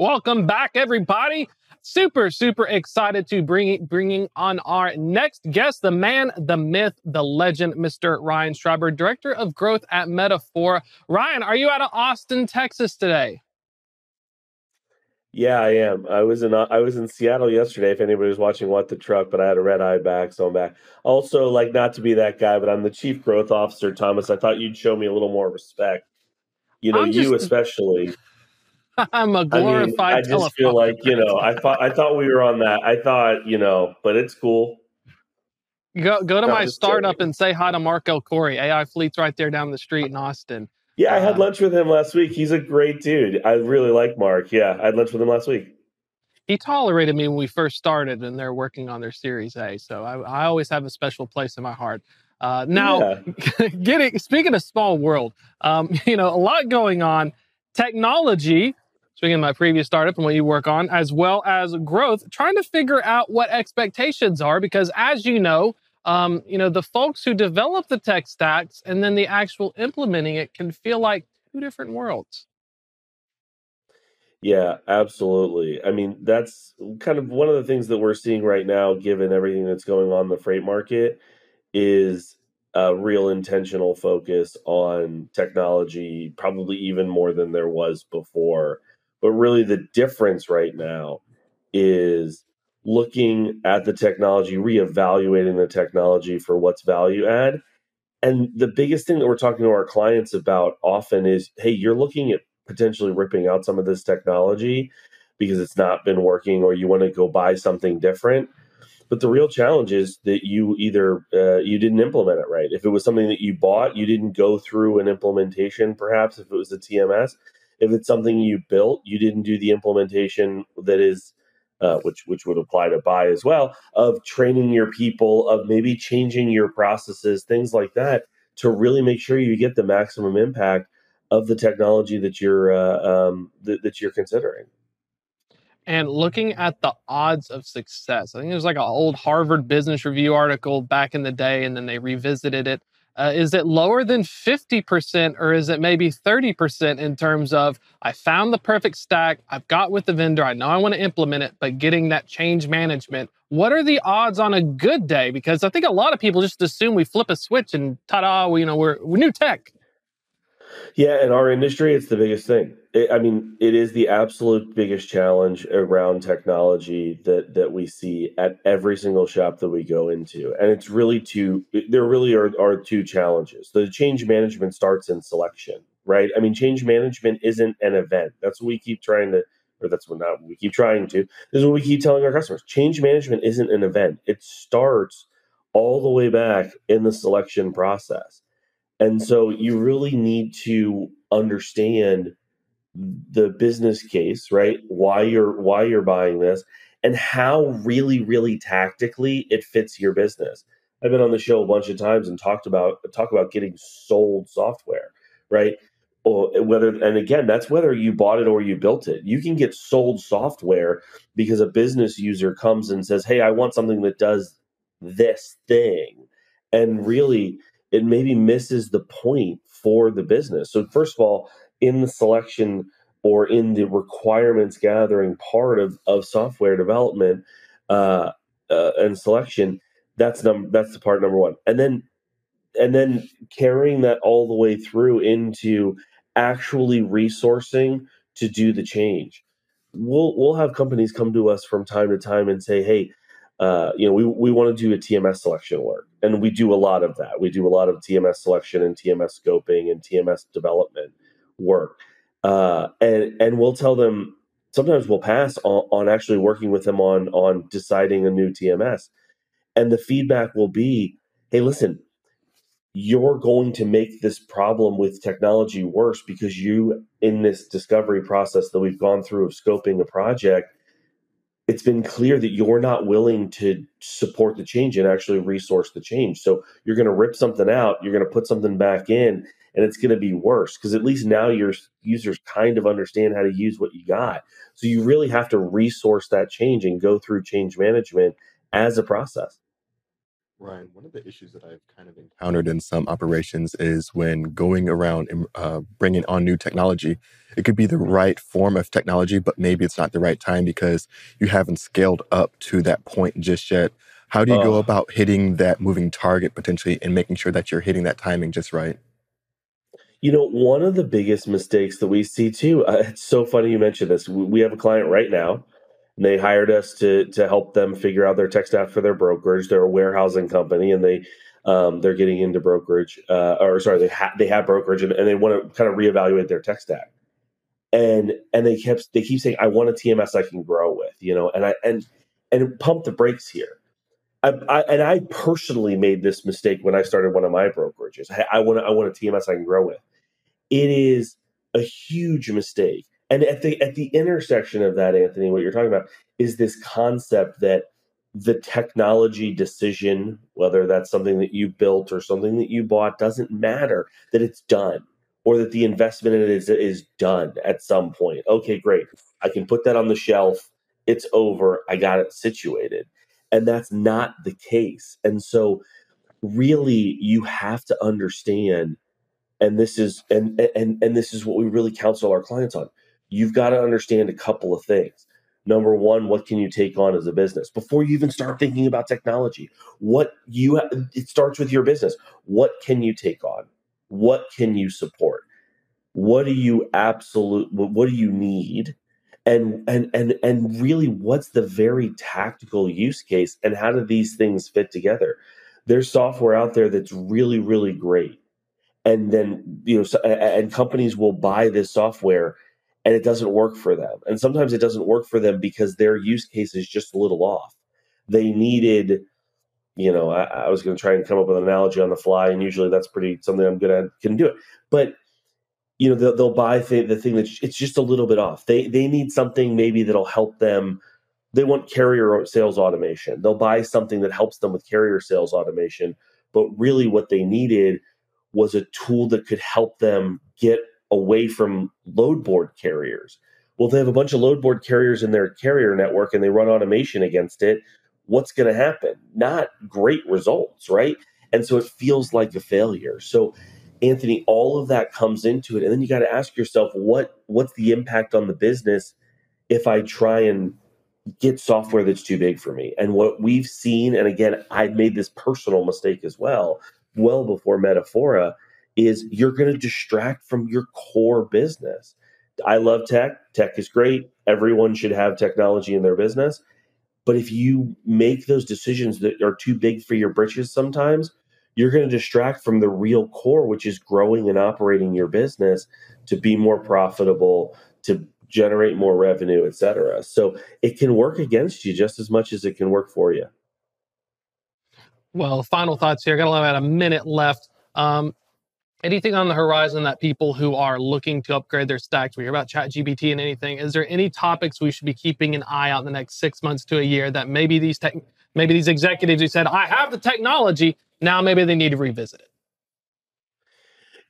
Welcome back, everybody. Super, super excited to bring bringing on our next guest, the man, the myth, the legend, Mr. Ryan Schreiber, Director of Growth at Metafora. Ryan, are you out of Austin, Texas today? Yeah, I am. I was in uh, I was in Seattle yesterday. If anybody was watching What the Truck, but I had a red eye back, so I'm back. Also, like not to be that guy, but I'm the chief growth officer, Thomas. I thought you'd show me a little more respect. You know, I'm you especially. I'm a mean, glorified I just feel like you know. I thought I thought we were on that. I thought you know, but it's cool. Go go to No, my startup joking. and say hi to Marco Corey. AI Fleet's right there down the street in Austin. Yeah, I had Uh, lunch with him last week. He's a great dude. I really like Mark. Yeah, I had lunch with him last week. He tolerated me when we first started, and they're working on their Series A. So I, I always have a special place in my heart. Uh, now, Yeah. getting speaking of small world, um, you know, a lot going on. Technology, speaking of my previous startup and what you work on, as well as growth, trying to figure out what expectations are, because as you know, um, you know, the folks who develop the tech stacks and then the actual implementing it can feel like two different worlds. Yeah, absolutely. I mean, that's kind of one of the things that we're seeing right now, given everything that's going on in the freight market, is a real intentional focus on technology, probably even more than there was before. But really, the difference right now is looking at the technology, reevaluating the technology for what's value add. And the biggest thing that we're talking to our clients about often is hey, you're looking at potentially ripping out some of this technology because it's not been working or you want to go buy something different. But the real challenge is that you either uh, you didn't implement it right. If it was something that you bought, you didn't go through an implementation. Perhaps if it was a TMS, if it's something you built, you didn't do the implementation that is, uh, which which would apply to buy as well, of training your people, of maybe changing your processes, things like that, to really make sure you get the maximum impact of the technology that you're uh, um, that, that you're considering. and looking at the odds of success. I think there's like an old Harvard Business Review article back in the day, and then they revisited it. Uh, is it lower than 50%, or is it maybe 30% in terms of I found the perfect stack, I've got with the vendor, I know I want to implement it, but getting that change management? What are the odds on a good day? Because I think a lot of people just assume we flip a switch and ta-da, you know, we're, we're new tech. Yeah, in our industry, it's the biggest thing. It, I mean, it is the absolute biggest challenge around technology that that we see at every single shop that we go into, and it's really two. There really are are two challenges. The change management starts in selection, right? I mean, change management isn't an event. That's what we keep trying to, or that's what not we keep trying to. This is what we keep telling our customers. Change management isn't an event. It starts all the way back in the selection process. And so you really need to understand the business case, right? Why you're why you're buying this and how really really tactically it fits your business. I've been on the show a bunch of times and talked about talk about getting sold software, right? Or whether and again, that's whether you bought it or you built it. You can get sold software because a business user comes and says, "Hey, I want something that does this thing." And really it maybe misses the point for the business. So first of all, in the selection or in the requirements gathering part of, of software development uh, uh, and selection, that's number that's the part number one. And then and then carrying that all the way through into actually resourcing to do the change. We'll we'll have companies come to us from time to time and say, "Hey, uh, you know, we we want to do a TMS selection work, and we do a lot of that. We do a lot of TMS selection and TMS scoping and TMS development work, uh, and and we'll tell them. Sometimes we'll pass on, on actually working with them on on deciding a new TMS, and the feedback will be, "Hey, listen, you're going to make this problem with technology worse because you in this discovery process that we've gone through of scoping a project it's been clear that you're not willing to support the change and actually resource the change. So you're going to rip something out you're going to put something back in and it's going to be worse because at least now your users kind of understand how to use what you got. So you really have to resource that change and go through change management as a process Ryan, one of the issues that I've kind of encountered in some operations is when going around and uh, bringing on new technology, it could be the right form of technology, but maybe it's not the right time because you haven't scaled up to that point just yet. How do you go about hitting that moving target potentially and making sure that you're hitting that timing just right? You know, one of the biggest mistakes that we see too, uh, it's so funny you mentioned this. We have a client right now they hired us to to help them figure out their tech stack for their brokerage. They're a warehousing company, and they um, they're getting into brokerage, uh, or sorry, they ha- they have brokerage, and, and they want to kind of reevaluate their tech stack. And and they kept they keep saying, "I want a TMS I can grow with," you know, and I and and pump the brakes here. I, I, and I personally made this mistake when I started one of my brokerages. I, I want I want a TMS I can grow with. It is a huge mistake and at the at the intersection of that, Anthony, what you're talking about is this concept that the technology decision, whether that's something that you built or something that you bought, doesn't matter. That it's done, or that the investment in it is is done at some point. Okay, great. I can put that on the shelf. It's over. I got it situated, and that's not the case. And so, really, you have to understand. And this is and and and this is what we really counsel our clients on you've got to understand a couple of things. Number one, what can you take on as a business before you even start thinking about technology? What you it starts with your business. What can you take on? What can you support? What do you absolute? What do you need? And and and and really, what's the very tactical use case? And how do these things fit together? There's software out there that's really really great, and then you know, and companies will buy this software and it doesn't work for them. And sometimes it doesn't work for them because their use case is just a little off. They needed, you know, I, I was going to try and come up with an analogy on the fly, and usually that's pretty something I'm good at, can do it. But you know, they'll, they'll buy th- the thing that it's just a little bit off. They they need something maybe that'll help them. They want carrier sales automation. They'll buy something that helps them with carrier sales automation. But really, what they needed was a tool that could help them get away from load board carriers. Well, they have a bunch of load board carriers in their carrier network and they run automation against it. What's going to happen? Not great results, right? And so it feels like a failure. So, Anthony, all of that comes into it, and then you got to ask yourself, what what's the impact on the business if I try and get software that's too big for me? And what we've seen, and again, I made this personal mistake as well, well before Metafora, is you're going to distract from your core business. I love tech. Tech is great. Everyone should have technology in their business. But if you make those decisions that are too big for your britches sometimes, you're going to distract from the real core, which is growing and operating your business to be more profitable, to generate more revenue, et cetera. So it can work against you just as much as it can work for you. Well, final thoughts here. I got about a minute left. Um, anything on the horizon that people who are looking to upgrade their stacks, we hear about chat gpt and anything is there any topics we should be keeping an eye out in the next six months to a year that maybe these tech maybe these executives who said i have the technology now maybe they need to revisit it?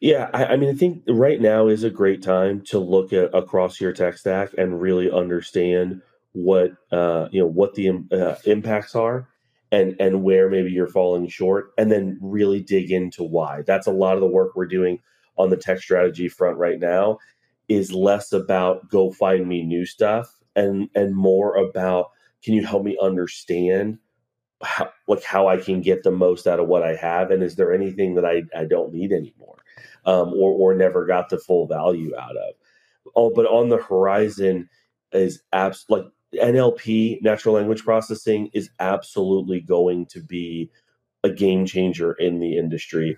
Yeah i, I mean i think right now is a great time to look at across your tech stack and really understand what uh, you know what the uh, impacts are and and where maybe you're falling short and then really dig into why. That's a lot of the work we're doing on the tech strategy front right now is less about go find me new stuff and and more about can you help me understand how like how I can get the most out of what I have and is there anything that I, I don't need anymore um, or or never got the full value out of? Oh but on the horizon is abs like NLP, natural language processing, is absolutely going to be a game changer in the industry.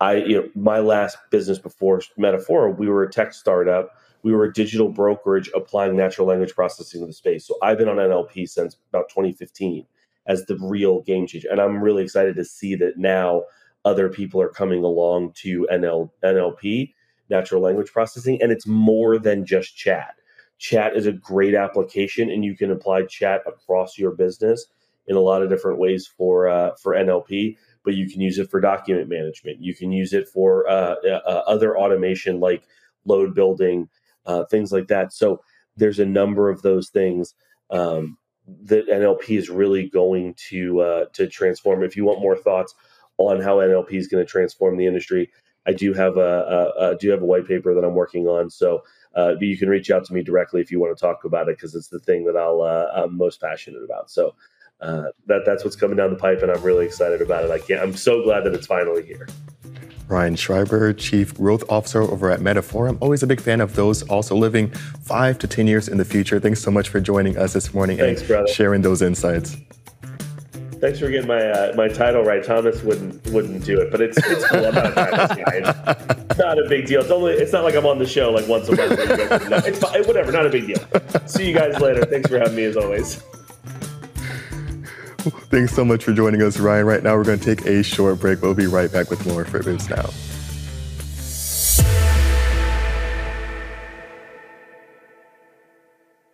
I, you know, my last business before Metafora, we were a tech startup. We were a digital brokerage applying natural language processing to the space. So I've been on NLP since about 2015 as the real game changer. And I'm really excited to see that now other people are coming along to NL, NLP, natural language processing, and it's more than just chat chat is a great application and you can apply chat across your business in a lot of different ways for uh, for NLP but you can use it for document management you can use it for uh, uh, other automation like load building uh, things like that so there's a number of those things um, that NLP is really going to uh, to transform. If you want more thoughts on how NLP is going to transform the industry, I do have a, a, a do have a white paper that I'm working on. So uh, you can reach out to me directly if you want to talk about it because it's the thing that I'll uh, I'm most passionate about. So uh, that that's what's coming down the pipe, and I'm really excited about it. I can't, I'm so glad that it's finally here. Ryan Schreiber, Chief Growth Officer over at Metaforum. I'm always a big fan of those also living five to 10 years in the future. Thanks so much for joining us this morning Thanks, and brother. sharing those insights. Thanks for getting my uh, my title right. Thomas wouldn't wouldn't do it, but it's it's cool. I'm not a Thomas guy. It's not a big deal. It's only it's not like I'm on the show like once a month. No, it's fine. whatever. Not a big deal. See you guys later. Thanks for having me as always. Thanks so much for joining us, Ryan. Right now, we're going to take a short break. We'll be right back with more FreightWaves Now.